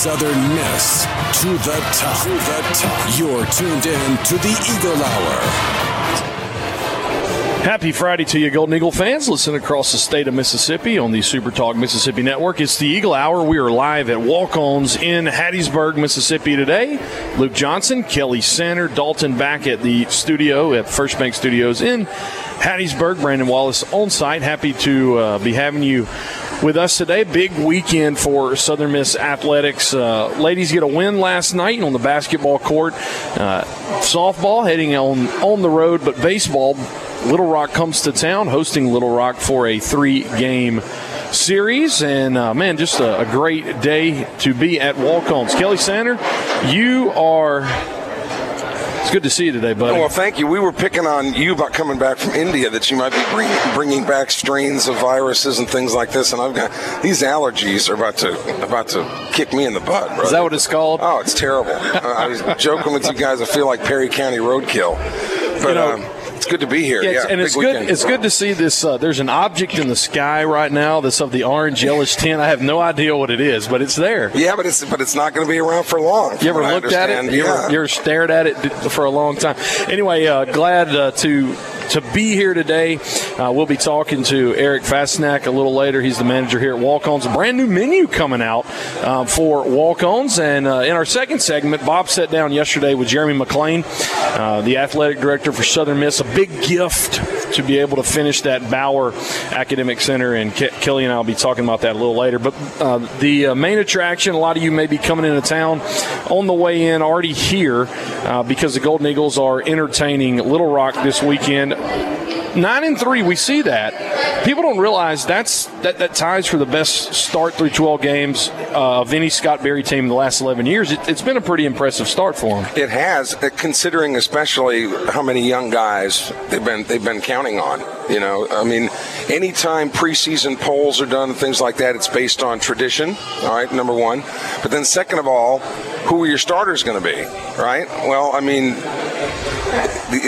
Southern Miss to the top. To the top. You're tuned in to the Eagle Hour. Happy Friday to you, Golden Eagle fans. Listen across the state of Mississippi on the Super Talk Mississippi Network. It's the Eagle Hour. We are live at Walk Ons in Hattiesburg, Mississippi today. Luke Johnson, Kelly Sander, Dalton back at the studio at First Bank Studios in Hattiesburg. Brandon Wallace on site. Happy to uh, be having you with us today. Big weekend for Southern Miss athletics. Uh, ladies get a win last night on the basketball court. Uh, softball heading on on the road, but baseball. Little Rock comes to town, hosting Little Rock for a three-game series, and uh, man, just a, a great day to be at Walk-Ons. Kelly Sander, you are. It's good to see you today, buddy. Well, thank you. We were picking on you about coming back from India that you might be bring, bringing back strains of viruses and things like this, and I've got these allergies are about to about to kick me in the butt. Brother. Is that what it's called? Oh, it's terrible. I was joking with you guys. I feel like Perry County roadkill, but. You know, um, it's good to be here. Yeah, Yeah, and it's good. weekend. It's good to see this. Uh, there's an object in the sky right now that's of the orange yellowish tint. I have no idea what it is, but it's there. Yeah, but it's but it's not going to be around for long. You ever from what I looked at it? You yeah. ever, you ever stared at it for a long time? Anyway, uh, glad uh, to to be here today. Uh, we'll be talking to Eric Fastnack a little later. He's the manager here at Walk-Ons. A brand new menu coming out um, for Walk-Ons. And uh, in our second segment, Bob sat down yesterday with Jeremy McClain, uh, the athletic director for Southern Miss. A big gift to be able to finish that Bauer Academic Center. And Ke- Kelly and I will be talking about that a little later. But uh, the uh, main attraction, a lot of you may be coming into town on the way in, already here, uh, because the Golden Eagles are entertaining Little Rock this weekend. Nine and three, we see that. People don't realize that's that, that ties for the best start through 12 games uh, of any Scott Berry team in the last 11 years. It, it's been a pretty impressive start for them. It has, uh, considering especially how many young guys they've been they've been counting on. You know, I mean, anytime preseason polls are done things like that, it's based on tradition. All right, number one. But then second of all, who are your starters going to be? Right. Well, I mean,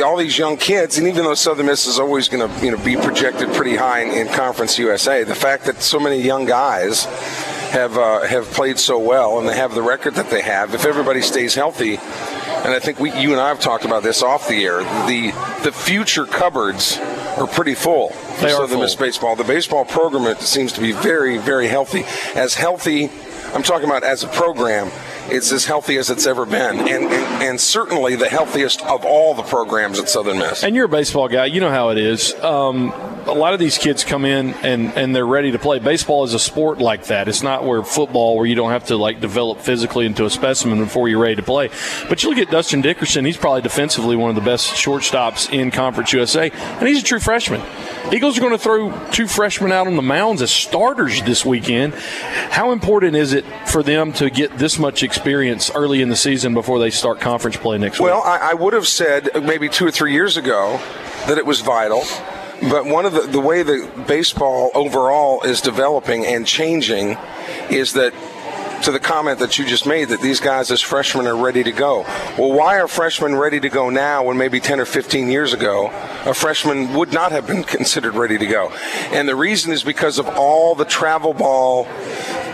all these young kids, and even though Southern Miss is always going to you know be projected pretty high in, in Conference USA, the fact that so many young guys have uh, have played so well and they have the record that they have, if everybody stays healthy, and I think we you and I have talked about this off the air, the the future cupboards are pretty full They are Southern Miss baseball. The baseball program it seems to be very very healthy, as healthy. I'm talking about as a program. It's as healthy as it's ever been, and, and, and certainly the healthiest of all the programs at Southern Miss. And you're a baseball guy. You know how it is. Um, a lot of these kids come in and, and they're ready to play. Baseball is a sport like that. It's not where football, where you don't have to like develop physically into a specimen before you're ready to play. But you look at Dustin Dickerson. He's probably defensively one of the best shortstops in Conference USA, and he's a true freshman. Eagles are going to throw two freshmen out on the mounds as starters this weekend. How important is it for them to get this much experience early in the season before they start conference play next week? Well, I, I would have said maybe two or three years ago that it was vital. But one of the, the way that baseball overall is developing and changing is that to the comment that you just made that these guys as freshmen are ready to go. Well, why are freshmen ready to go now when maybe 10 or 15 years ago a freshman would not have been considered ready to go? And the reason is because of all the travel ball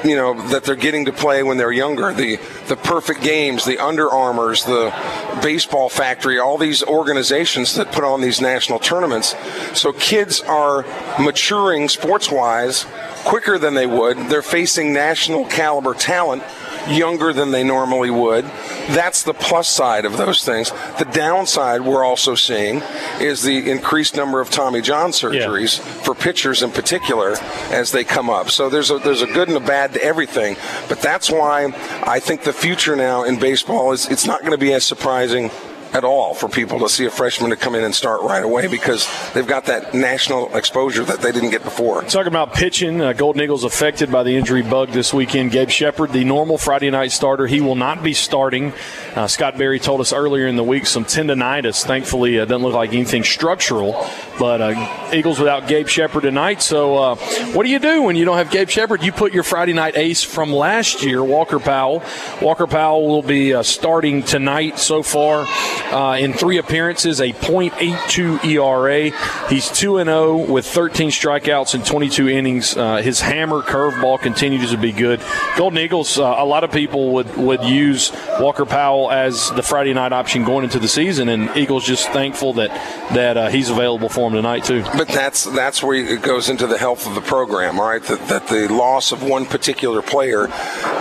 you know that they're getting to play when they're younger. The the perfect games the Under Armours the baseball factory all these organizations that put on these national tournaments. So kids are maturing sports wise quicker than they would. They're facing national caliber talent younger than they normally would that's the plus side of those things the downside we're also seeing is the increased number of tommy john surgeries for pitchers in particular as they come up. So there's a there's a good and a bad to everything. But that's why I think the future now in baseball is it's not going to be as surprising at all for people to see a freshman to come in and start right away because they've got that national exposure that they didn't get before. Talking about pitching, uh, Golden Eagles affected by the injury bug this weekend. Gabe Shepard, the normal Friday night starter, he will not be starting. Uh, Scott Berry told us earlier in the week some tendonitis. Thankfully, it doesn't look like anything structural. But uh, Eagles without Gabe Shepard tonight. So, uh, what do you do when you don't have Gabe Shepard? You put your Friday night ace from last year, Walker Powell. Walker Powell will be uh, starting tonight so far uh, in three appearances, a .82 ERA. He's 2 and 0 with 13 strikeouts in 22 innings. Uh, his hammer curveball continues to be good. Golden Eagles, uh, a lot of people would, would use Walker Powell as the Friday night option going into the season, and Eagles just thankful that that uh, he's available for them tonight too. But that's that's where it goes into the health of the program, all right? That, that the loss of one particular player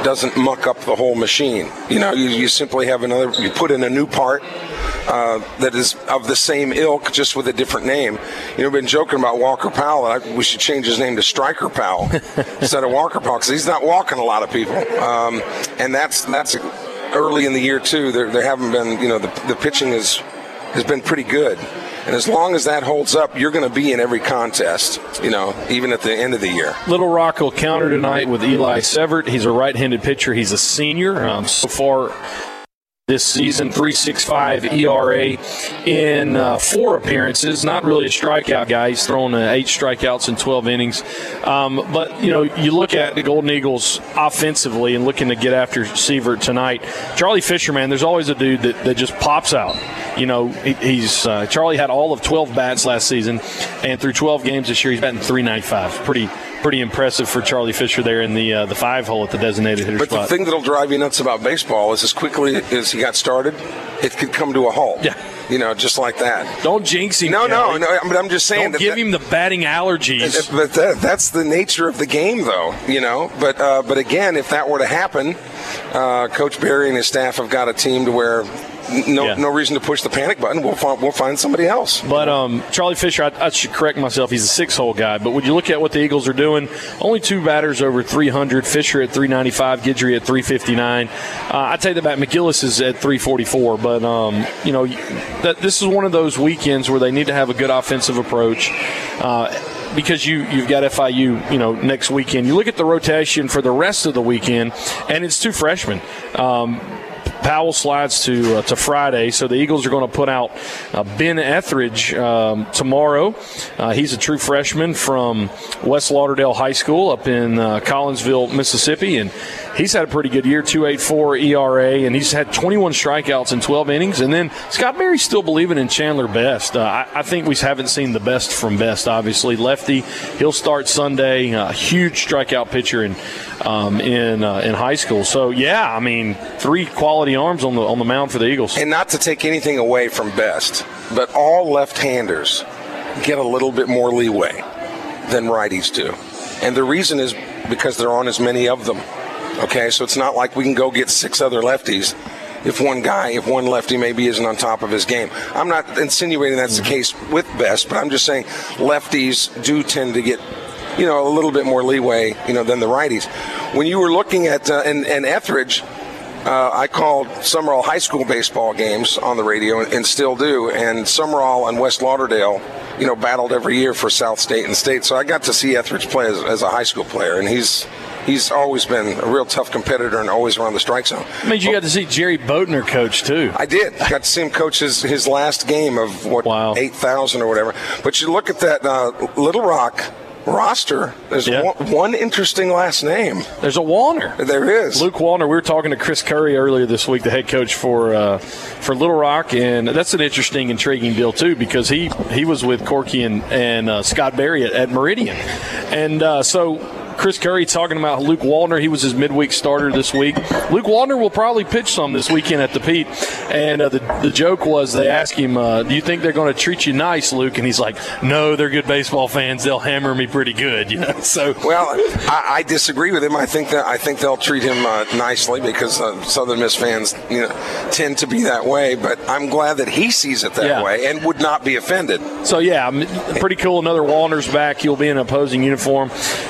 doesn't muck up the whole machine. You know, you, you simply have another. You put in a new part. Uh, that is of the same ilk, just with a different name. You know, we've been joking about Walker Powell. I, we should change his name to Striker Powell instead of Walker Powell because he's not walking a lot of people. Um, and that's that's early in the year too. There, there haven't been, you know, the, the pitching is has been pretty good. And as long as that holds up, you're going to be in every contest, you know, even at the end of the year. Little Rock will counter tonight with Eli Severt. He's a right handed pitcher. He's a senior. Um, so far, this season 365 ERA in uh, four appearances. Not really a strikeout guy. He's thrown uh, eight strikeouts in 12 innings. Um, but, you know, you look at the Golden Eagles offensively and looking to get after Severt tonight. Charlie Fisher, man, there's always a dude that, that just pops out. You know, he, he's uh, Charlie had all of 12 bats last season, and through 12 games this year, he's batting 395. Pretty pretty impressive for Charlie Fisher there in the uh, the five hole at the designated hitter but spot. the thing that'll drive you nuts about baseball is as quickly as he got started, it could come to a halt. Yeah. You know, just like that. Don't jinx him. No, no, Kelly. no. But I'm just saying Don't give that- him the batting allergies. But that, that's the nature of the game, though. You know. But uh, but again, if that were to happen, uh, Coach Berry and his staff have got a team to where no Yeah. no reason to push the panic button. We'll find we'll find somebody else. But um, Charlie Fisher, I, I should correct myself. He's a six-hole guy. But when you look at what the Eagles are doing, only two batters over 300. Fisher at 395, Gidry at 359. Uh, I take that back. McGillis is at 344. But um, you know, that this is one of those weekends where they need to have a good offensive approach. Uh, because you you've got FIU, you know, next weekend. You look at the rotation for the rest of the weekend, and it's two freshmen. Um, Powell slides to uh, to Friday, so the Eagles are going to put out uh, Ben Etheridge um, tomorrow. Uh, he's a true freshman from West Lauderdale High School up in uh, Collinsville, Mississippi, and he's had a pretty good year 2.84 ERA, and he's had 21 strikeouts in 12 innings. And then Scott Berry's still believing in Chandler Best. Uh, I, I think we haven't seen the best from Best. Obviously, lefty, he'll start Sunday. Uh, huge strikeout pitcher in um, in uh, in high school. So yeah, I mean, three quality arms on the on the mound for the Eagles. And not to take anything away from Best, but all left-handers get a little bit more leeway than righties do. And the reason is because there aren't as many of them. Okay, so it's not like we can go get six other lefties if one guy, if one lefty maybe isn't on top of his game. I'm not insinuating that's the case with Best, but I'm just saying lefties do tend to get you know, a little bit more leeway, you know, than the righties. When you were looking at uh, and, and Etheridge, uh, I called Sumrall High School baseball games on the radio and, and still do. And Sumrall and West Lauderdale, you know, battled every year for South State and State. So I got to see Etheridge play as, as a high school player, and he's he's always been a real tough competitor and always around the strike zone. I mean, you got to see Jerry Bodner coach too. I did. Got to see him coach his, his last game of what Wow. eight thousand or whatever. But you look at that uh, Little Rock roster. There's Yeah. one, one interesting last name. There's a Wallner. There is. Luke Wallner. We were talking to Chris Curry earlier this week, the head coach for uh, for Little Rock, and that's an interesting, intriguing deal too because he he was with Corky and and uh, Scott Berry at, at Meridian, and uh, so. Chris Curry talking about Luke Wallner. He was his midweek starter this week. Luke Wallner will probably pitch some this weekend at the Pete. And uh, the, the joke was they asked him, uh, Do you think they're going to treat you nice, Luke? And he's like, No, they're good baseball fans. They'll hammer me pretty good. You know, so Well, I, I disagree with him. I think that I think they'll treat him uh, nicely because uh, Southern Miss fans, you know, tend to be that way. But I'm glad that he sees it that Yeah. way and would not be offended. So yeah, pretty cool. Another Wallner's back. He'll be in an opposing uniform.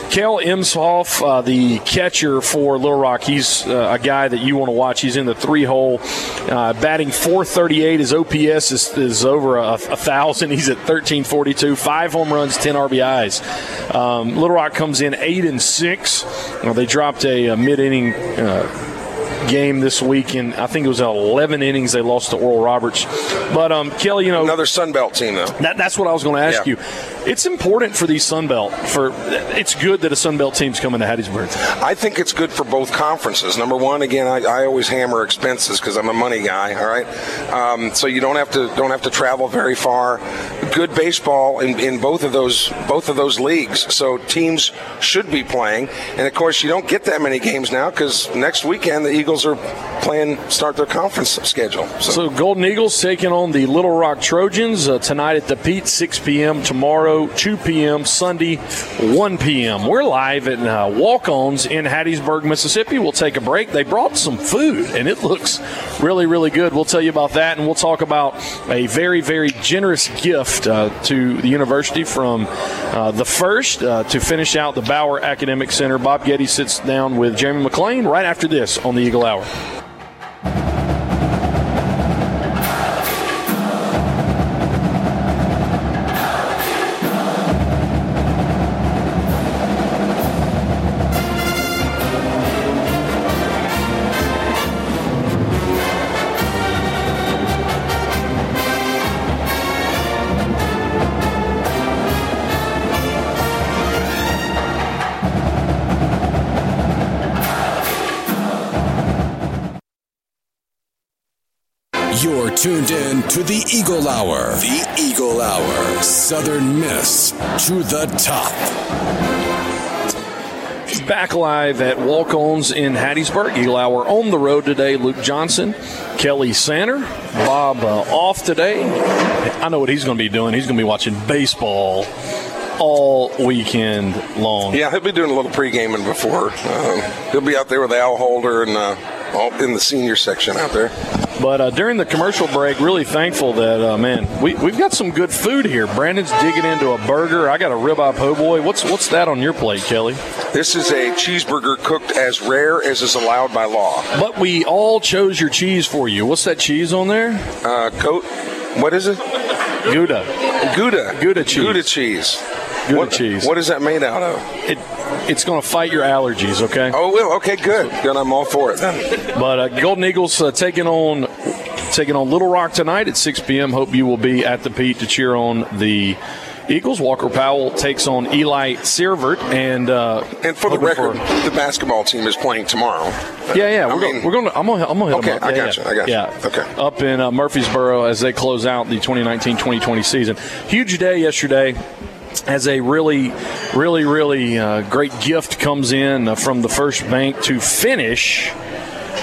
Kale Emshoff, uh, the catcher for Little Rock, he's uh, a guy that you want to watch. He's in the three hole, uh, batting 438. His OPS is, is over a, a, thousand. He's at 1342, five home runs, 10 RBIs. Um, Little Rock comes in eight and six. Well, they dropped a, a mid inning uh, game this week, and I think it was 11 innings they lost to Oral Roberts. But um, Kelly, you know, another Sun Belt team though. That, that's what I was going to ask Yeah. you. It's important for these Sun Belt. For it's good that a Sun Belt team's coming to Hattiesburg. I think it's good for both conferences. Number one, again, I, I always hammer expenses because I'm a money guy. All right, um, so you don't have to don't have to travel very far. Good baseball in, in both of those both of those leagues. So teams should be playing, and of course, you don't get that many games now because next weekend the Eagles are playing start their conference schedule. So, So Golden Eagles taking on the Little Rock Trojans uh, tonight at the Pete, 6 p.m. Tomorrow, 2 p.m. Sunday, 1 p.m. We're live at uh, Walk-Ons in Hattiesburg, Mississippi. We'll take a break. They brought some food, and it looks really, really good. We'll tell you about that, and we'll talk about a very, very generous gift to the university from uh, the first uh, to finish out the Bauer Academic Center. Bob Getty sits down with Jeremy McClain right after this on the Eagle Hour. To the Eagle Hour. The Eagle Hour. Southern Miss to the top. Back live at Walk Ons in Hattiesburg. Eagle Hour on the road today. Luke Johnson, Kelly Sander, Bob uh, off today. I know what he's going to be doing. He's going to be watching baseball all weekend long. yeah, he'll be doing a little pre-gaming before. Um, he'll be out there with Al Holder and uh, all in the senior section out there. But uh, during the commercial break, really thankful that, uh, man, we, we've got some good food here. Brandon's digging into a burger. I got a ribeye po' boy. What's, what's that on your plate, Kelly? This is a cheeseburger cooked as rare as is allowed by law. But we all chose your cheese for you. What's that cheese on there? Uh, coat. What is it? Gouda. Gouda. Gouda cheese. Gouda cheese. Gouda what, cheese. What is that made out of? It, it's going to fight your allergies, okay? Oh, well, okay, good. Then I'm all for it. But uh, Golden Eagles uh, taking on taking on Little Rock tonight at 6 p.m. Hope you will be at the Pete to cheer on the Eagles. Walker Powell takes on Eli Severt, and uh, And for the record, the basketball team is playing tomorrow. yeah, yeah, I we're, mean- going, we're going. To, I'm going. I'm going to hit Okay, them up. I Yeah, got yeah. you, I got you. Yeah. Okay. Up in uh, Murfreesboro as they close out the 2019-2020 season. Huge day yesterday. As a really, really, really uh, great gift comes in uh, from the First Bank to finish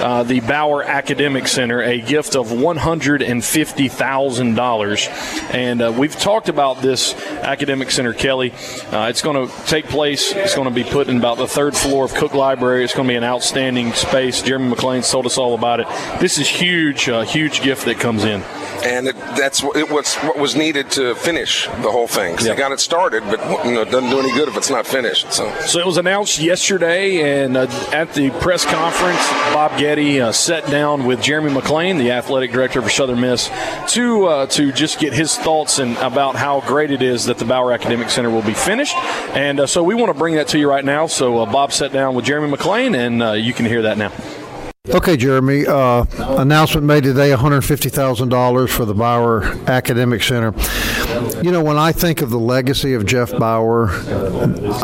uh, the Bauer Academic Center, a gift of $150,000. And uh, we've talked about this Academic Center, Kelly. Uh, it's going to take place, it's going to be put in about the third floor of Cook Library. It's going to be an outstanding space. Jeremy McClain's told us all about it. This is huge, uh, huge gift that comes in. And it, that's what, it was, what was needed to finish the whole thing. 'Cause Yeah. They got it started, but you know, it doesn't do any good if it's not finished. So So it was announced yesterday, and uh, at the press conference, Bob Getty uh, sat down with Jeremy McClain, the athletic director for Southern Miss, to uh, to just get his thoughts and about how great it is that the Bauer Academic Center will be finished. And uh, so we want to bring that to you right now. So uh, Bob sat down with Jeremy McClain, and uh, you can hear that now. Okay, Jeremy. Uh, announcement made today: one hundred fifty thousand dollars for the Bauer Academic Center. You know, when I think of the legacy of Jeff Bauer,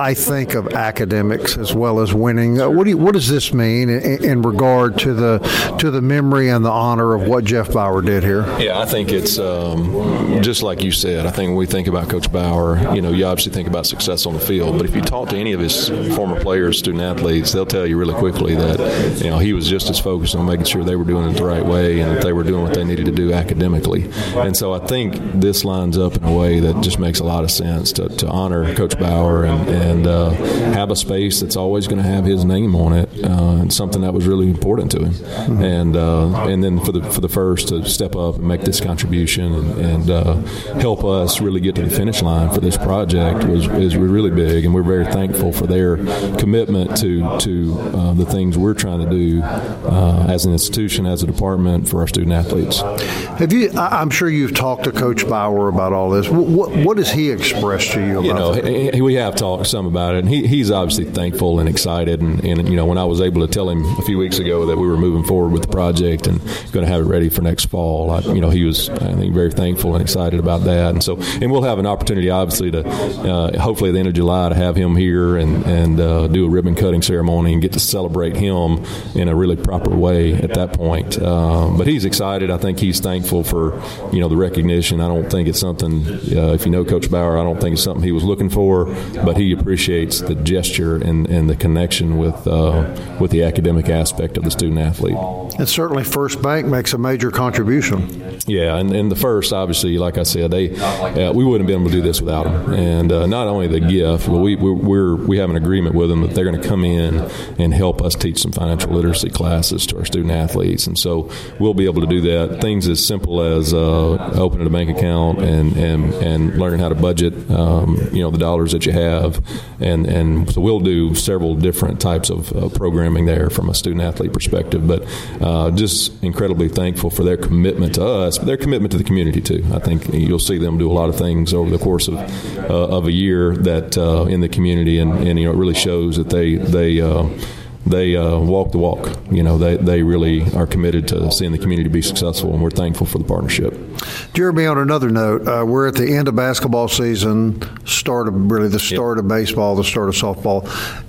I think of academics as well as winning. Uh, what do you, what does this mean in, in regard to the to the memory and the honor of what Jeff Bauer did here? Yeah, I think it's um, just like you said. I think when we think about Coach Bauer, you know, you obviously think about success on the field, but if you talk to any of his former players, student athletes, they'll tell you really quickly that you know he was just just focused on making sure they were doing it the right way and that they were doing what they needed to do academically. And so I think this lines up in a way that just makes a lot of sense to, to honor Coach Bauer and, and uh, have a space that's always going to have his name on it, uh, and something that was really important to him. Mm-hmm. And uh, and then for the for the first to step up and make this contribution and, and uh, help us really get to the finish line for this project was is really big, and we're very thankful for their commitment to to uh, the things we're trying to do uh, as an institution, as a department for our student athletes. Have you? I'm sure you've talked to Coach Bauer about all this. What, what has he expressed to you? you know, he, we have talked some about it, and he, he's obviously thankful and excited. And, and you know, when I was able to tell him a few weeks ago that we were moving forward with the project and going to have it ready for next fall, I, you know, he was I think very thankful and excited about that. And so, and we'll have an opportunity, obviously, to uh, hopefully at the end of July to have him here and and uh, do a ribbon cutting ceremony and get to celebrate him in a really proper way at that point. Um, but he's excited. I think he's thankful for you know the recognition. I don't think it's something. Uh, if you know Coach Bauer, I don't think it's something he was looking for, but he appreciates the gesture and, and the connection with uh, with the academic aspect of the student athlete. And certainly, First Bank makes a major contribution. Yeah, and, and the first, obviously, like I said, they uh, we wouldn't have been able to do this without them. And uh, not only the gift, but we we're, we have an agreement with them that they're going to come in and help us teach some financial literacy classes to our student athletes. And so we'll be able to do that. Things as simple as uh, opening a bank account and, and, and learning how to budget, um, you know, the dollars that you have. And, and so we'll do several different types of uh, programming there from a student athlete perspective. But uh, just incredibly thankful for their commitment to us, but their commitment to the community too. I think you'll see them do a lot of things over the course of, uh, of a year that uh, in the community, and, and, you know, it really shows that they, they, uh, they uh, walk the walk. You know, they, they really are committed to seeing the community be successful, and we're thankful for the partnership. Jeremy, on another note, uh, we're at the end of basketball season, start of really the start yep. of baseball, the start of softball.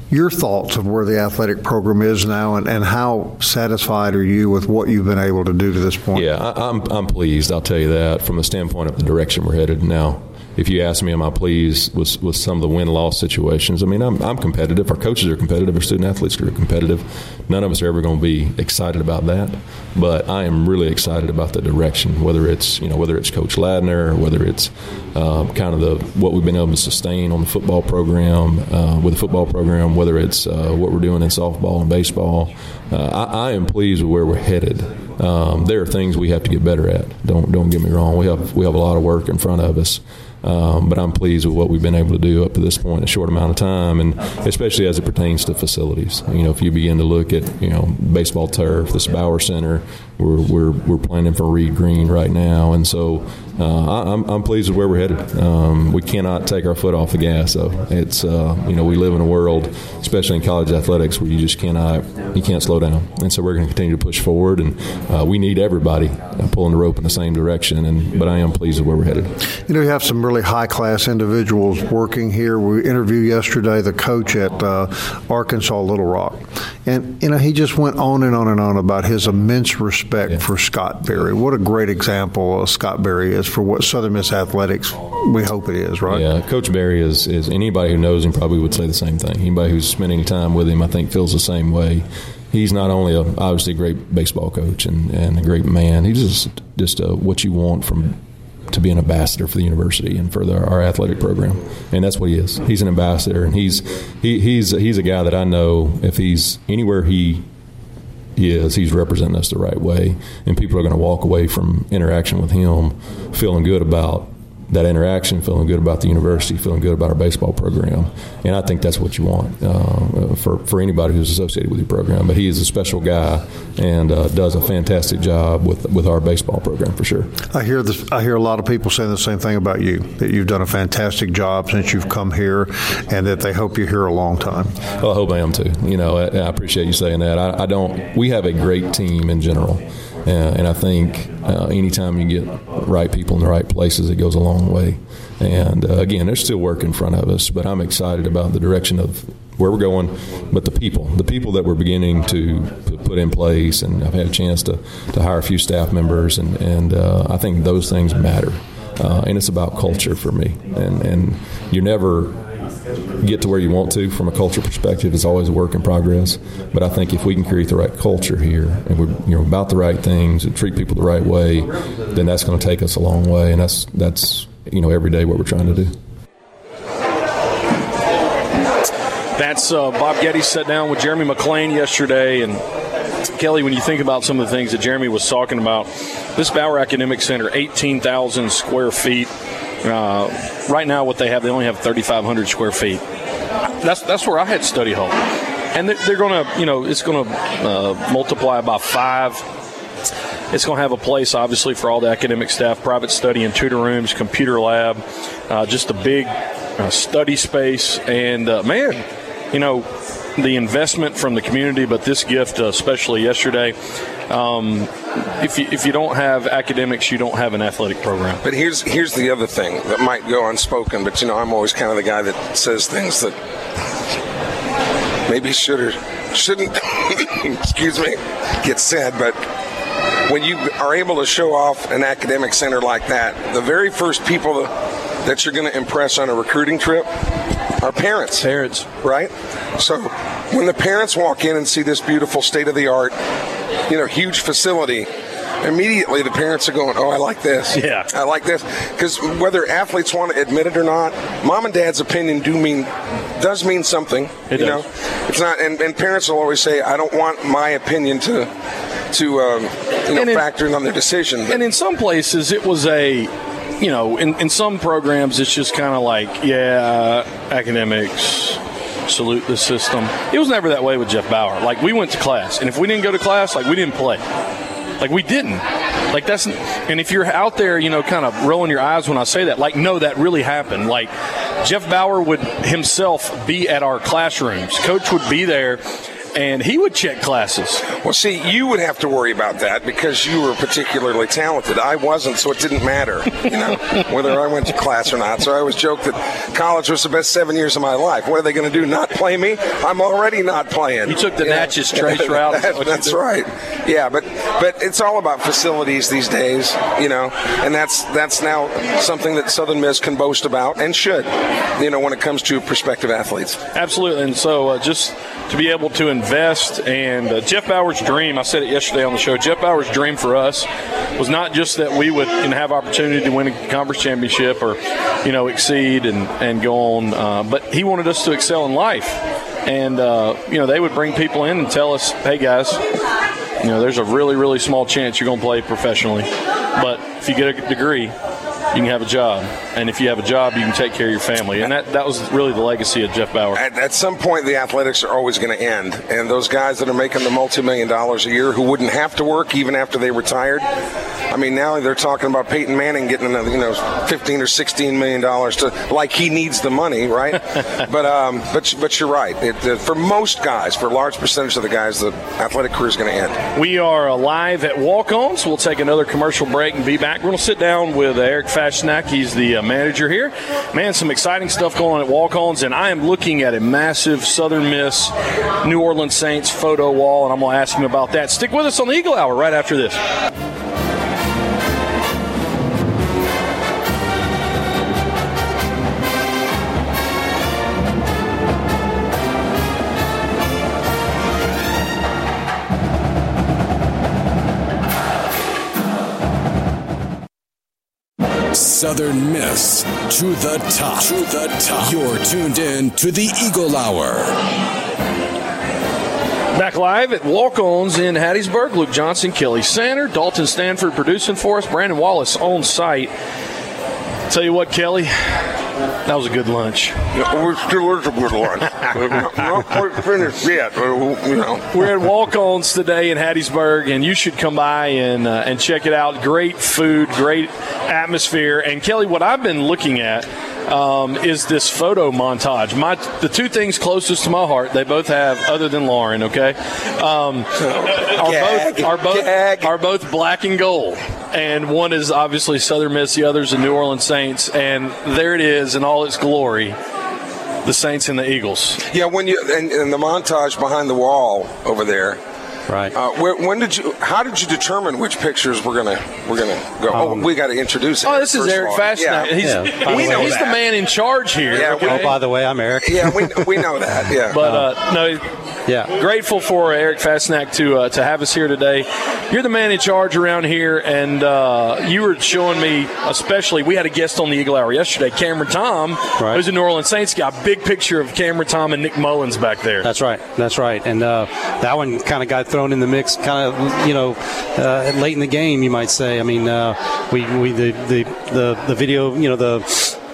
Your thoughts of where the athletic program is now, and, and how satisfied are you with what you've been able to do to this point? Yeah, I, I'm, I'm pleased. I'll tell you that from the standpoint of the direction we're headed now if you ask me, am I pleased with, with some of the win loss situations? I mean, I'm, I'm competitive. Our coaches are competitive. Our student athletes are competitive. None of us are ever going to be excited about that, but I am really excited about the direction. Whether it's you know whether it's Coach Ladner, whether it's uh, kind of the what we've been able to sustain on the football program uh, with the football program, whether it's uh, what we're doing in softball and baseball. Uh, I, I, am pleased with where we're headed. Um, there are things we have to get better at. Don't don't get me wrong. We have we have a lot of work in front of us. Um, but I'm pleased with what we've been able to do up to this point in a short amount of time, and especially as it pertains to facilities. You know, if you begin to look at you know baseball turf, this Bauer Center, we're we're, we're planning for Reed Green right now, and so uh, I, am I'm pleased with where we're headed. Um, we cannot take our foot off the gas, though. It's uh, you know we live in a world, especially in college athletics, where you just cannot you can't slow down, and so we're going to continue to push forward, and uh, we need everybody pulling the rope in the same direction. And but I am pleased with where we're headed. You know, we have some really high class individuals working here. We interviewed yesterday the coach at uh, Arkansas Little Rock, and you know he just went on and on and on about his immense respect yeah. for Scott Berry. What a great example Scott Berry is for what Southern Miss athletics we hope it is, right? Yeah, Coach Berry is, is anybody who knows him probably would say the same thing. Anybody who's spending time with him, I think, feels the same way. He's not only a, obviously a great baseball coach and, and a great man. He's just just a, what you want from to be an ambassador for the university and for the, our athletic program, and that's what he is. He's an ambassador, and he's he, he's he's a guy that I know if he's anywhere he is, he's representing us the right way, and people are going to walk away from interaction with him feeling good about that interaction, feeling good about the university, feeling good about our baseball program, and I think that's what you want uh, for for anybody who's associated with your program. But he is a special guy and uh, does a fantastic job with with our baseball program for sure. I hear this. I hear a lot of people saying the same thing about you that you've done a fantastic job since you've come here, and that they hope you're here a long time. Well, I hope I am too. You know, I, I appreciate you saying that. I, I don't. We have a great team in general. Uh, and I think uh, anytime you get right people in the right places, it goes a long way. And uh, again, there's still work in front of us, but I'm excited about the direction of where we're going. But the people, the people that we're beginning to put in place, and I've had a chance to, to hire a few staff members, and, and uh, I think those things matter. Uh, and it's about culture for me. And, and you're never get to where you want to from a culture perspective is always a work in progress. But I think if we can create the right culture here and we're you know about the right things and treat people the right way, then that's going to take us a long way. And that's that's you know every day what we're trying to do. That's uh, Bob Getty sat down with Jeremy McClain yesterday, and Kelly, when you think about some of the things that Jeremy was talking about, this Bauer Academic Center, 18,000 square feet. Uh, right now, what they have, they only have 3,500 square feet. That's that's where I had study hall, and they're going to, you know, it's going to uh, multiply by five. It's going to have a place, obviously, for all the academic staff, private study and tutor rooms, computer lab, uh, just a big uh, study space, and uh, man, you know, the investment from the community, but this gift, uh, especially yesterday. Um, if you if you don't have academics, you don't have an athletic program. But here's here's the other thing that might go unspoken. But you know, I'm always kind of the guy that says things that maybe should or shouldn't. excuse me, get said. But when you are able to show off an academic center like that, the very first people that you're going to impress on a recruiting trip are parents. Parents, right? So when the parents walk in and see this beautiful state of the art, you know, huge facility, immediately the parents are going, "Oh, I like this. Yeah, I like this." Because whether athletes want to admit it or not, mom and dad's opinion do mean does mean something. It you does. know, it's not. And, and parents will always say, "I don't want my opinion to to um, you know in- factor in on their decision." But and in some places, it was a, you know, in, in some programs, it's just kind of like, yeah, academics, salute the system. It was never that way with Jeff Bauer. Like, we went to class, and if we didn't go to class, like, we didn't play. Like, we didn't. Like, that's, and if you're out there, you know, kind of rolling your eyes when I say that, like, no, that really happened. Like, Jeff Bauer would himself be at our classrooms. Coach would be there, and he would check classes. Well, see, you would have to worry about that because you were particularly talented. I wasn't, so it didn't matter, you know, whether I went to class or not. So I always joke that college was the best seven years of my life. What are they going to do? Not play me? I'm already not playing. You took the. Natchez Trace route. That That- what you that's right. Yeah, but but it's all about facilities these days, you know, and that's that's now something that Southern Miss can boast about and should, you know, when it comes to prospective athletes. Absolutely, and so uh, just to be able to invest and uh, Jeff Bauer's dream. I said it yesterday on the show. Jeff Bauer's dream for us was not just that we would have opportunity to win a conference championship or you know exceed and and go on, uh, but he wanted us to excel in life. And uh, you know they would bring people in and tell us, "Hey guys, you know there's a really really small chance you're going to play professionally, but if you get a degree." You can have a job, and if you have a job, you can take care of your family, and that, that was really the legacy of Jeff Bauer. At, at some point, the athletics are always going to end, and those guys that are making the multi-million dollars a year who wouldn't have to work even after they retired. I mean, now they're talking about Peyton Manning getting another, you know, fifteen or sixteen million dollars to like he needs the money, right? but um, but but you're right. It, uh, for most guys, for a large percentage of the guys, the athletic career is going to end. We are live at Walk On, so we'll take another commercial break and be back. We're going to sit down with Eric He's the uh, manager here. Man, some exciting stuff going on at Walk Ons, and I am looking at a massive Southern Miss New Orleans Saints photo wall, and I'm going to ask him about that. Stick with us on the Eagle Hour right after this. Southern Miss to the top. To the top. You're tuned in to the Eagle Hour. Back live at Walk Ons in Hattiesburg. Luke Johnson, Kelly Sander, Dalton Stanford producing for us, Brandon Wallace on site. Tell you what, Kelly, that was a good lunch. We're still is a good lunch. Not quite finished yet, but you know. We're at Walk-Ons today in Hattiesburg, and you should come by and uh, and check it out. Great food, great atmosphere. And Kelly, what I've been looking at um, is this photo montage. My the two things closest to my heart, they both have, other than Lauren. Okay, um, are Gag, both are both are both black and gold. And one is obviously Southern Miss, the other's the New Orleans Saints, and there it is in all its glory. The Saints and the Eagles. Yeah, when you and, and the montage behind the wall over there, Right. Uh, where, when did you? How did you determine which pictures we're gonna we're gonna go? oh, we got to introduce. Oh, this is Eric all. Fastnack. Yeah. He's, Yeah, by we the way. he's the man in charge here. Yeah, we- Oh, by the way, I'm Eric. yeah, we we know that. Yeah. But uh, no, Yeah. grateful for Eric Fastnack to uh, to have us here today. You're the man in charge around here, and uh, you were showing me, especially, we had a guest on the Eagle Hour yesterday, Cameron Tom, Right. who's a New Orleans Saints guy. Big picture of Cameron Tom and Nick Mullins back there. That's right. That's right. And uh, that one kind of got thrown in the mix, kind of you know, uh, late in the game, you might say. I mean, uh, we we the, the the the video, you know, the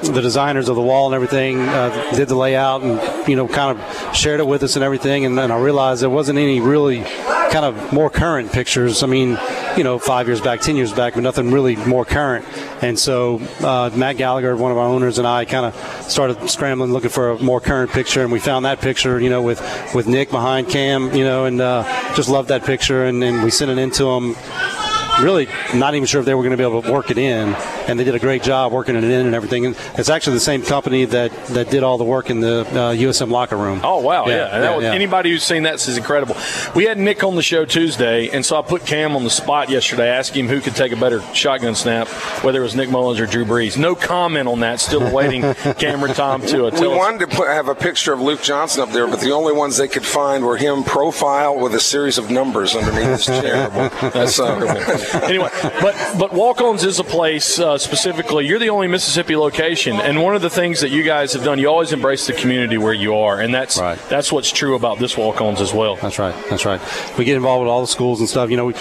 the designers of the wall and everything uh, did the layout and you know kind of shared it with us and everything. And then i realized there wasn't any really kind of more current pictures. I mean you know five years back ten years back but nothing really more current and so uh, matt gallagher one of our owners and i kind of started scrambling looking for a more current picture and we found that picture you know with with nick behind cam you know and uh, just loved that picture and, and we sent it into them really not even sure if they were going to be able to work it in, and they did a great job working it in and everything. And it's actually the same company that, that did all the work in the uh, USM locker room. Oh wow, yeah. And that yeah, was, yeah. Anybody who's seen that is incredible. We had Nick on the show Tuesday, and so I put Cam on the spot yesterday, asking him who could take a better shotgun snap, whether it was Nick Mullins or Drew Brees. No comment on that. Still awaiting Cameron Tom to uh, we tell us. wanted to put, have a picture of Luke Johnson up there, but the only ones they could find were him profile with a series of numbers underneath his chair. That's So- anyway, but but Walk-Ons is a place uh, specifically. You're the only Mississippi location, and one of the things that you guys have done, you always embrace the community where you are, and that's Right. that's what's true about this Walk-Ons as well. That's right. That's right. We get involved with all the schools and stuff. You know, we,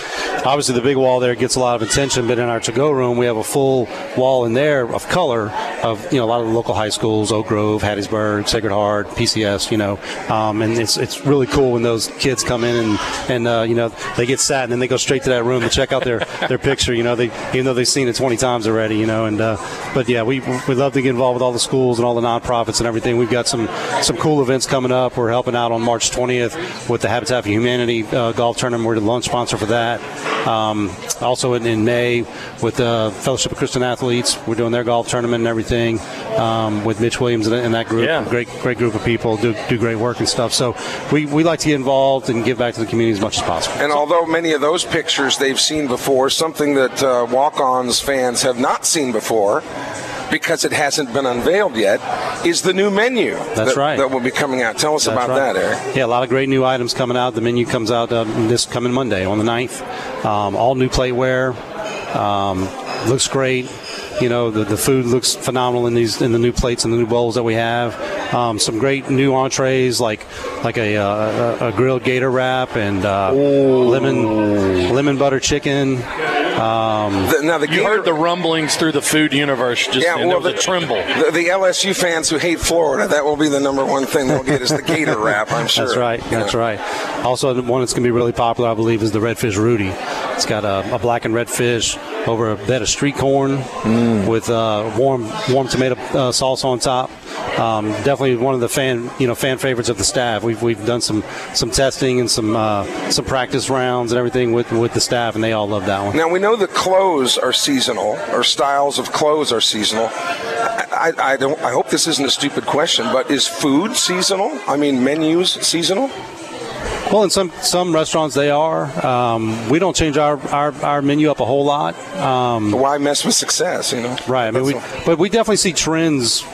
obviously the big wall there gets a lot of attention, but in our to-go room we have a full wall in there of color of you know a lot of the local high schools, Oak Grove, Hattiesburg, Sacred Heart, PCS. You know, um, and it's it's really cool when those kids come in and and uh, you know they get sat and then they go straight to that room to check out their their picture. You know, they even though they've seen it 20 times already. You know, and uh, but yeah, we we love to get involved with all the schools and all the nonprofits and everything. We've got some some cool events coming up. We're helping out on March 20th with the Habitat for Humanity uh, golf tournament. We're the launch sponsor for that. Um, also in, in May with the Fellowship of Christian Athletes, we're doing their golf tournament and everything um, with Mitch Williams and, and that group. Yeah. Great great group of people do do great work and stuff. So we, we like to get involved and give back to the community as much as possible. And although many of those pictures they've seen before, something that uh, walk-ons fans have not seen before, because it hasn't been unveiled yet, is the new menu. That's that, right. That will be coming out. Tell us That's about right. that, Eric. Yeah, a lot of great new items coming out. The menu comes out uh, this coming Monday on the 9th. Um, all new plateware. Um, looks great. You know, the, the food looks phenomenal in these in the new plates and the new bowls that we have. Um, some great new entrees like like a, uh, a, a grilled gator wrap and uh, lemon lemon butter chicken. Um, the- now the You Gator- heard the rumblings through the food universe just Yeah, well, a tremble. The, the LSU fans who hate Florida, that will be the number one thing they'll get is the Gator wrap. I'm sure. That's right. That's know. right. Also, the one that's going to be really popular, I believe, is the redfish Rudy. It's got a, a red fish over a bed of street corn Mm. with uh, warm warm tomato uh, sauce on top. Um, definitely one of the fan you know fan favorites of the staff. We've, we've done some some testing and some uh, some practice rounds and everything with with the staff, and they all love that one. Now we know that clothes are seasonal, or styles of clothes are seasonal. I, I, I don't. I hope this isn't a stupid question, but is food seasonal? I mean, menus seasonal? Well, in some some restaurants they are. Um, we don't change our, our, our menu up a whole lot. Um, Why mess with success? You know. Right. I mean, we, but we definitely see trends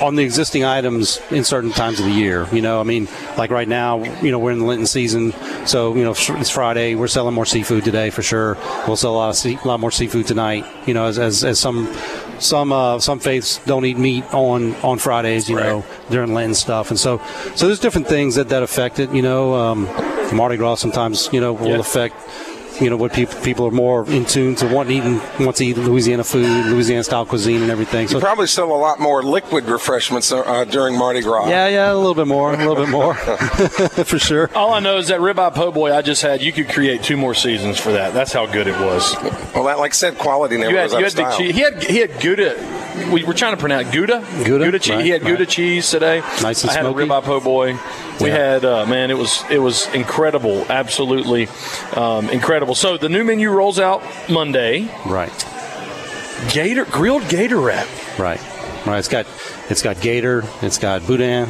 on the existing items in certain times of the year. You know, I mean, like right now, you know, we're in the Lenten season, so you know, it's Friday. We're selling more seafood today for sure. We'll sell a lot of sea, a lot more seafood tonight. You know, as as, as some some uh, some faiths don't eat meat on on Fridays. You know, during Lenten stuff, and so so there's different things that that affect it. You know, um, Mardi Gras sometimes you know will Yeah. affect you know what people people are more in tune to wanting eating want to eat Louisiana food, Louisiana style cuisine, and everything. So You probably sell a lot more liquid refreshments uh, during Mardi Gras. yeah, yeah, a little bit more, a little bit more, for sure. All I know is that ribeye po' boy I just had, you could create two more seasons for that. That's how good it was. Well, that, like I said, quality never You had, goes you had style. cheese. He had he had Gouda. We were trying to pronounce Gouda. Gouda, cheese. right, he had Gouda right. cheese today. Nice and I had smoky. a ribeye po' boy. We Yeah. had uh, man, it was it was incredible, absolutely um, incredible. So the new menu rolls out Monday. Right, Gator grilled gator wrap. right, right. It's got it's got gator, it's got boudin,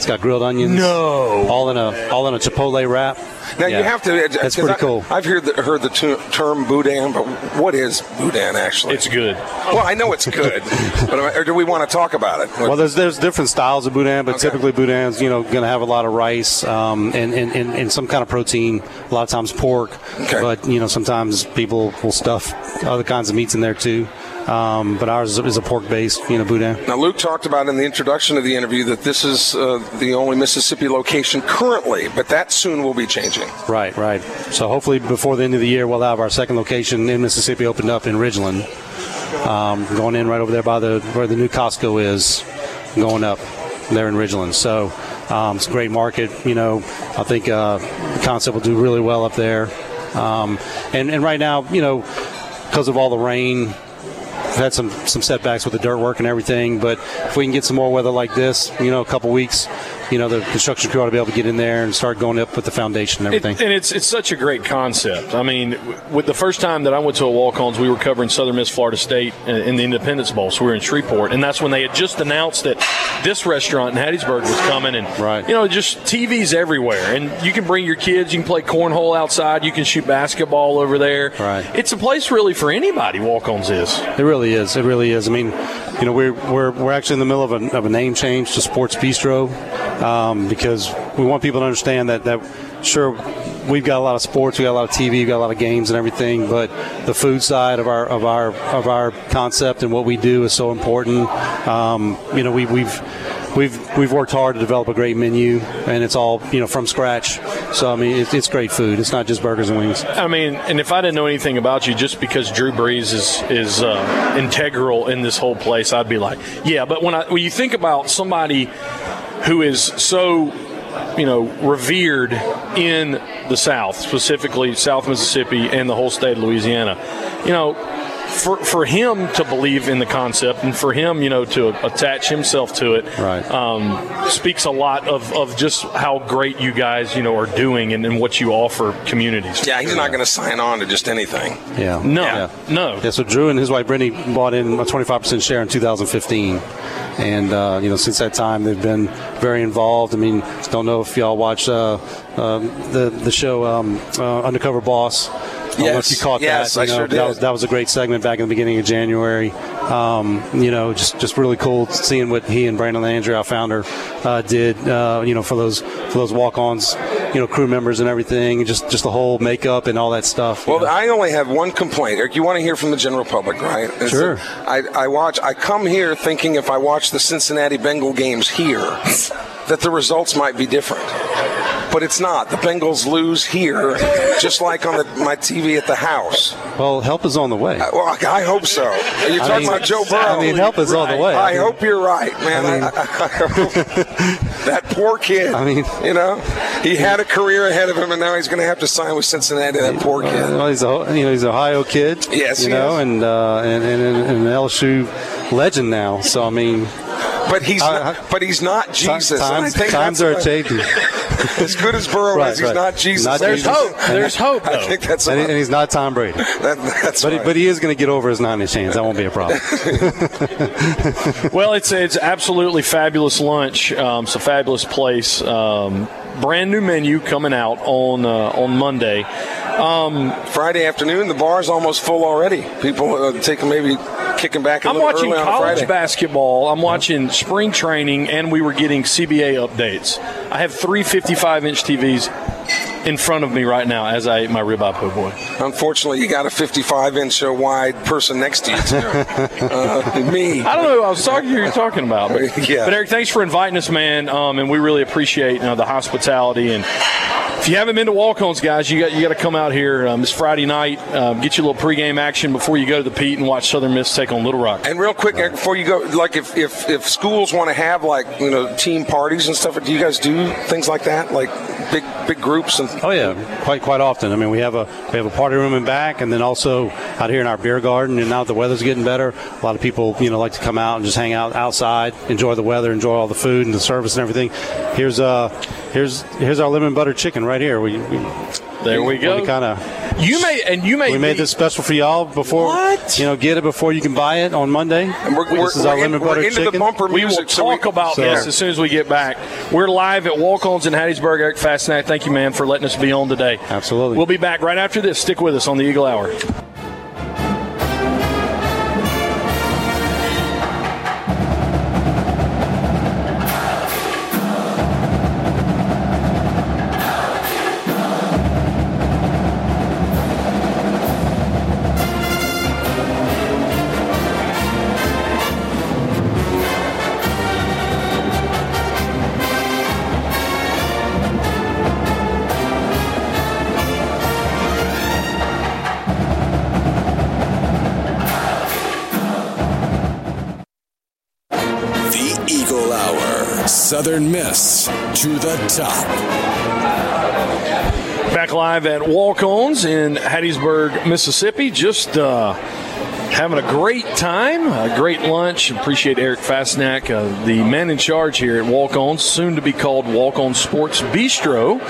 it's got grilled onions. No. all in a all in a chipotle wrap. Now Yeah. you have to. That's 'cause pretty I- cool. I've heard the, heard the term boudin, but what is boudin actually? It's good. Well, I know it's good, but or do we want to talk about it? Well, there's there's different styles of boudin, but Okay. typically boudin's you know going to have a lot of rice um, and, and, and, and some kind of protein. A lot of times pork, Okay. but you know sometimes people will stuff other kinds of meats in there too. Um, but ours is, a pork based you know boudin. Now, Luke talked about in the introduction of the interview that this is uh, the only Mississippi location currently, but that soon will be changing. Right, right. So hopefully before the end of the year, we'll have our second location in Mississippi opened up in Ridgeland, um, going in right over there by the where the new Costco is, going up there in Ridgeland. So um, it's a great market. You know, I think uh, the concept will do really well up there. Um, and and right now, you know, because of all the rain, we've had some some setbacks with the dirt work and everything. But if we can get some more weather like this, you know, a couple weeks, you know, the construction crew ought to be able to get in there and start going up with the foundation and It, everything. and it's it's such a great concept. I mean, with the first time that I went to a walk-ons, we were covering Southern Miss Florida State in, in the Independence Bowl, so we were in Shreveport, and that's when they had just announced that this restaurant in Hattiesburg was coming, and Right. you know, just TVs everywhere, and you can bring your kids, you can play cornhole outside, you can shoot basketball over there. Right. It's a place really for anybody. Walk-ons is. It really is. It really is. I mean, you know, we're we're, we're actually in the middle of a, of a name change to Sports Bistreaux um, because we want people to understand that that sure we've got a lot of sports, we got a lot of TV, we got a lot of games and everything, but the food side of our of our of our concept and what we do is so important. Um, you know, we, we've we've we've worked hard to develop a great menu, and it's all you know from scratch. So I mean, it's, it's great food. It's not just burgers and wings. I mean, and if I didn't know anything about you, just because Drew Brees is is uh, integral in this whole place, I'd be like, yeah. But when I when you think about somebody who is so, you know, revered in the South, specifically South Mississippi and the whole state of Louisiana, you know. For, for him to believe in the concept and for him, you know, to attach himself to it, Right. um, speaks a lot of, of just how great you guys, you know, are doing and, and what you offer communities. Yeah, he's not going to sign on to just anything. Yeah. No, Yeah. no. Yeah, so Drew and his wife Brittany bought in a 25% share in 2015. And, uh, you know, since that time, they've been very involved. I mean, don't know if y'all watch uh, um, the, the show um, uh, Undercover Boss. I know if Yes. you caught Yes, that. I you know, sure That did. was, that was a great segment back in the beginning of January. Um, you know, just just really cool seeing what he and Brandon Landry, our founder, uh, did. Uh, you know, for those for those walk-ons, you know, crew members and everything, just just the whole makeup and all that stuff. Well, know. I only have one complaint. Eric, you want to hear from the general public, right? It's Sure. that I, I watch. I come here thinking if I watch the Cincinnati Bengal games here, that the results might be different. But it's not. The Bengals lose here, just like on the, my TV at the house. well, help is on the way. Well, I hope so. Are you I talking mean- about Joe Burrow? I mean, help is on the way. I I mean- hope you're right, man. I mean- I- I- I hope- that poor kid. I mean- you know, he had a career ahead of him, and now he's going to have to sign with Cincinnati. That poor kid. Well, he's a you know he's an Ohio kid. Yes, you he know, is. and, uh, and and an LSU legend now. So I mean, But he's I- not, but he's not Jesus. I times times are changing, As good as Burrow Right, is, he's right. not Jesus. Not There's Jesus. hope. There's hope. I think that's and, and he's not Tom Brady. that, that's But he, right. but he is going to get over his nine inch hands. That won't be a problem. Well, it's it's absolutely fabulous lunch. Um, it's a fabulous place. Um, brand new menu coming out on uh, on Monday. Friday afternoon, the bar is almost full already. People uh, taking maybe kicking back a I'm watching college basketball. I'm watching spring training, and we were getting CBA updates. I have three 55 inch TVs in front of me right now as I eat my ribeye po' boy. Unfortunately, you got a 55 inch wide person next to you uh, me. I don't know. who I was talking who you're talking about, but, Yeah. but Eric, thanks for inviting us, man. Um, and we really appreciate you know, the hospitality. And if you haven't been to Walk-Ons, guys, you got you got to come out here um, this Friday night. Um, get you a little pregame action before you go to the Pete and watch Southern Miss take on Little Rock. And real quick, Eric, before you go, like if, if, if schools want to have like you know team parties and stuff, do you guys do things like that, like big big groups and? Oh yeah, quite quite often. I mean, we have a we have a party room in back, and then also out here in our beer garden. And now that the weather's getting better, a lot of people you know like to come out and just hang out outside, enjoy the weather, enjoy all the food and the service and everything. Here's uh here's here's our lemon butter chicken right here. We, we There we go. kind of You may and you may We made this special for y'all before. What? You know, get it before you can buy it on Monday. And we're, this we're, is our we're in- lemon we're butter into the chicken. bumper We will music. so talk we- about so- this as soon as we get back. We're live at Walk-Ons in Hattiesburg. Eric Fastnack, thank you, man, for letting us be on today. Absolutely. We'll be back right after this. Stick with us on the Eagle Hour. Southern Miss to the top. Back live at Walk-Ons in Hattiesburg, Mississippi. Just uh, having a great time, a great lunch. Appreciate Eric Fastnack, uh, the man in charge here at Walk-Ons, soon to be called Walk-On Sports Bistreaux.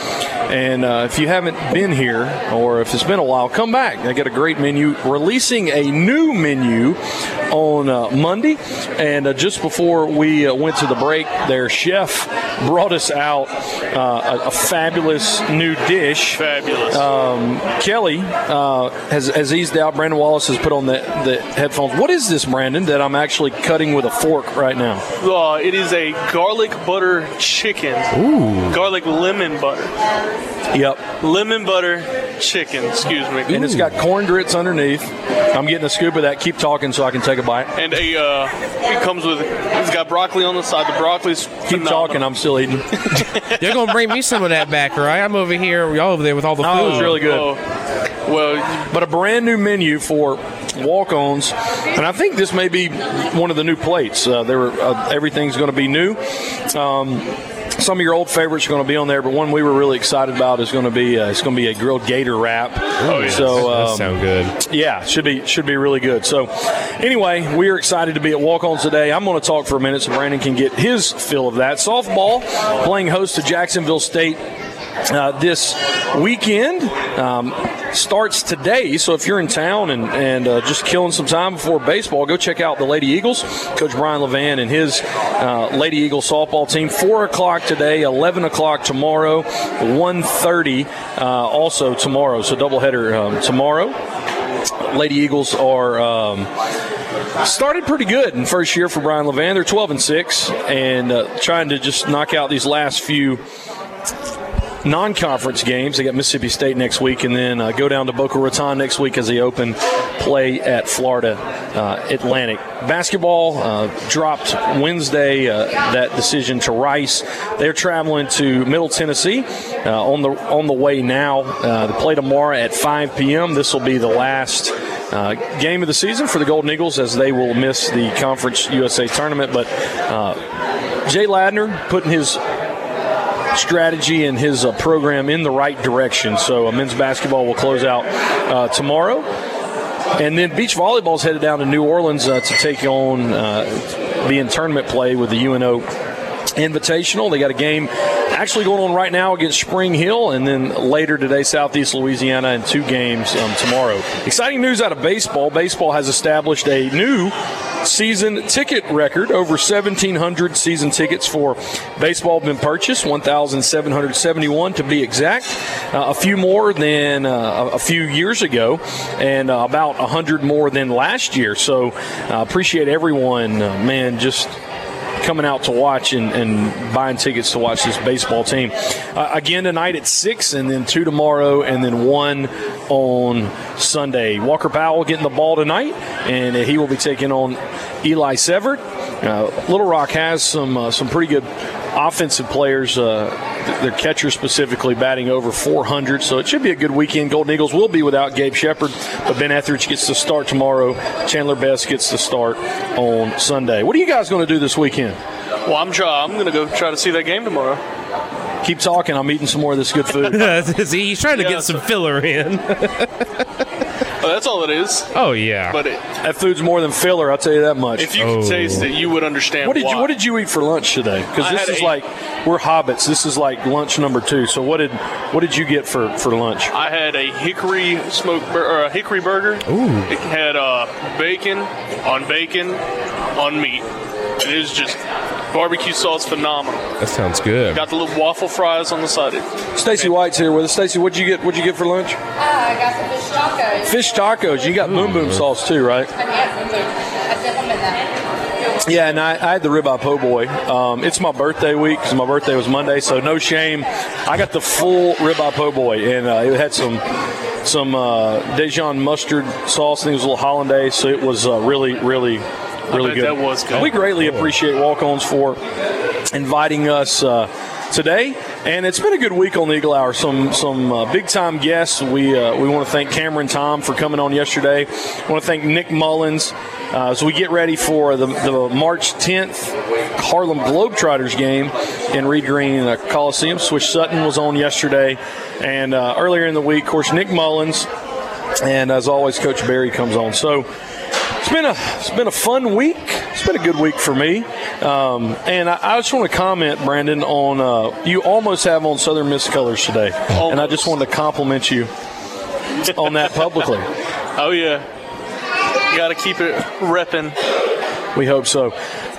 And uh, if you haven't been here, or if it's been a while, come back. They got a great menu. Releasing a new menu on uh, Monday, and uh, just before we uh, went to the break, their chef brought us out uh, a, a fabulous new dish. Fabulous. Um, Kelly uh, has, has eased out. Brandon Wallace has put on the, the headphones. What is this, Brandon, that I'm actually cutting with a fork right now? Uh, it is a garlic butter chicken. Ooh. Garlic lemon butter. Yep. Lemon butter chicken, excuse me. And it's got corn grits underneath. I'm getting a scoop of that. Keep talking so I can take a bite. And a, uh, it comes with, it's got broccoli on the side. The broccoli's Keep phenomenal. talking. I'm still eating. They're gonna bring me some of that back, right? I'm over here, y'all over there with all the food. Oh, it was really good. Oh, well, but a brand new menu for walk-ons, and I think this may be one of the new plates. Uh, there, were, uh, everything's going to be new. Um, some of your old favorites are going to be on there, but one we were really excited about is going to be uh, it's going to be a grilled gator wrap. Oh, yeah. So that um, sound good. yeah, should be should be really good. So, anyway, we are excited to be at Walk-Ons today. I'm going to talk for a minute so Brandon can get his fill of that. Softball playing host to Jacksonville State uh, this weekend. Um, starts today, so if you're in town and, and uh, just killing some time before baseball, go check out the Lady Eagles. Coach Brian Levan and his uh, Lady Eagles softball team. Four o'clock today, eleven o'clock tomorrow, one thirty uh, also tomorrow. So doubleheader um, tomorrow. Lady Eagles are. Um, started pretty good in first year for Brian Levan. They're 12 and 6 and uh, trying to just knock out these last few non-conference games. They got Mississippi State next week, and then uh, go down to Boca Raton next week as they open play at Florida uh, Atlantic. Basketball uh, dropped Wednesday. Uh, that decision to Rice. They're traveling to Middle Tennessee uh, on the on the way now. Uh, they play tomorrow at 5 p.m. This will be the last. Uh, game of the season for the Golden Eagles as they will miss the Conference USA tournament. But uh, Jay Ladner putting his strategy and his uh, program in the right direction. So uh, men's basketball will close out uh, tomorrow. And then beach volleyball is headed down to New Orleans uh, to take on uh, be in tournament play with the UNO Invitational. They got a game actually going on right now against Spring Hill, and then later today, Southeast Louisiana, and two games um, tomorrow. Exciting news out of baseball. Baseball has established a new season ticket record. Over 1,700 season tickets for baseball have been purchased, 1,771 to be exact. Uh, a few more than uh, a few years ago, and uh, about 100 more than last year. So uh, appreciate everyone, uh, man, just coming out to watch and, and, buying tickets to watch this baseball team. Uh, again tonight at 6, and then 2 tomorrow, and then 1 on Sunday. Walker Powell getting the ball tonight, and he will be taking on Eli Severt. Uh, Little Rock has some uh, some pretty good offensive players. Uh, their catcher specifically batting over 400, so it should be a good weekend. Golden Eagles will be without Gabe Shepard, but Ben Etheridge gets to start tomorrow. Chandler Best gets to start on Sunday. What are you guys going to do this weekend? Well, I'm try, I'm going to go try to see that game tomorrow. Keep talking. I'm eating some more of this good food. See, he's trying to Yeah, get some filler in. Oh, that's all it is. Oh yeah. But it, That food's more than filler. I'll tell you that much. if you Oh. could taste it, you would understand what did why. you What did you eat for lunch today? Because I this had is a- like we're hobbits. This is like lunch number two. So what did What did you get for for lunch? I had a hickory smoked bur- or a hickory burger. Ooh. It had uh, bacon on bacon on meat. It is just barbecue sauce phenomenal. that sounds good. Got the little waffle fries on the side. Stacy White's here with us. Stacy, what'd you get? What'd you get for lunch? Uh, I got some fish tacos. Fish tacos. You got boom boom sauce too, right? And yes, I. I dip them that. Yeah, and I, I had the ribeye po' boy. Um, it's my birthday week because my birthday was Monday, so no shame. I got the full ribeye po' boy, and uh, it had some some uh, Dijon mustard sauce. I think it was a little hollandaise, so it was uh, really, really, really good. that was good. We greatly appreciate walk-ons for inviting us. Uh, Today, and it's been a good week on the Eagle Hour. Some some uh, big time guests. We uh, we want to thank Cameron Tom for coming on yesterday. I want to thank Nick Mullins uh, as we get ready for the, the March 10th Harlem Globetrotters game in Reed Green uh, Coliseum. Swish Sutton was on yesterday, and uh, earlier in the week, of course, Nick Mullins, and as always, Coach Berry comes on. So been a it's been a fun week. It's been a good week for me, um, and I, I just want to comment, Brandon, on uh, you almost have on Southern Miss colors today, and I just wanted to compliment you on that publicly. Oh yeah, got to keep it repping. We hope so.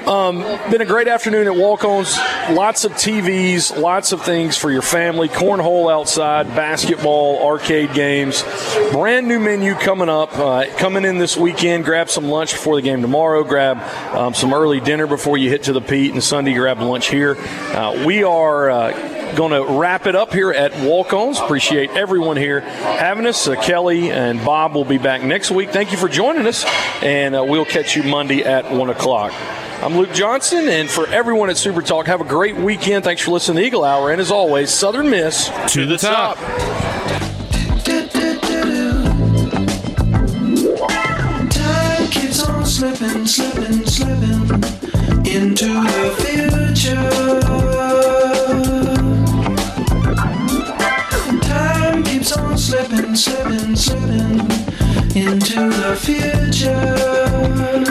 Um, been a great afternoon at Walk-Ons. Lots of TVs, lots of things for your family. Cornhole outside, basketball, arcade games. Brand new menu coming up. Uh, coming in this weekend. Grab some lunch before the game tomorrow. Grab um, some early dinner before you hit to the Pete. And Sunday, grab lunch here. Uh, we are. Uh, Going to wrap it up here at Walk Ons. Appreciate everyone here having us. Uh, Kelly and Bob will be back next week. Thank you for joining us, and uh, we'll catch you Monday at 1 o'clock. I'm Luke Johnson, and for everyone at Super Talk, have a great weekend. Thanks for listening to Eagle Hour, and as always, Southern Miss To the top. Time slipping, slipping, slipping into the future. Time keeps on slipping, slipping, slipping into the future.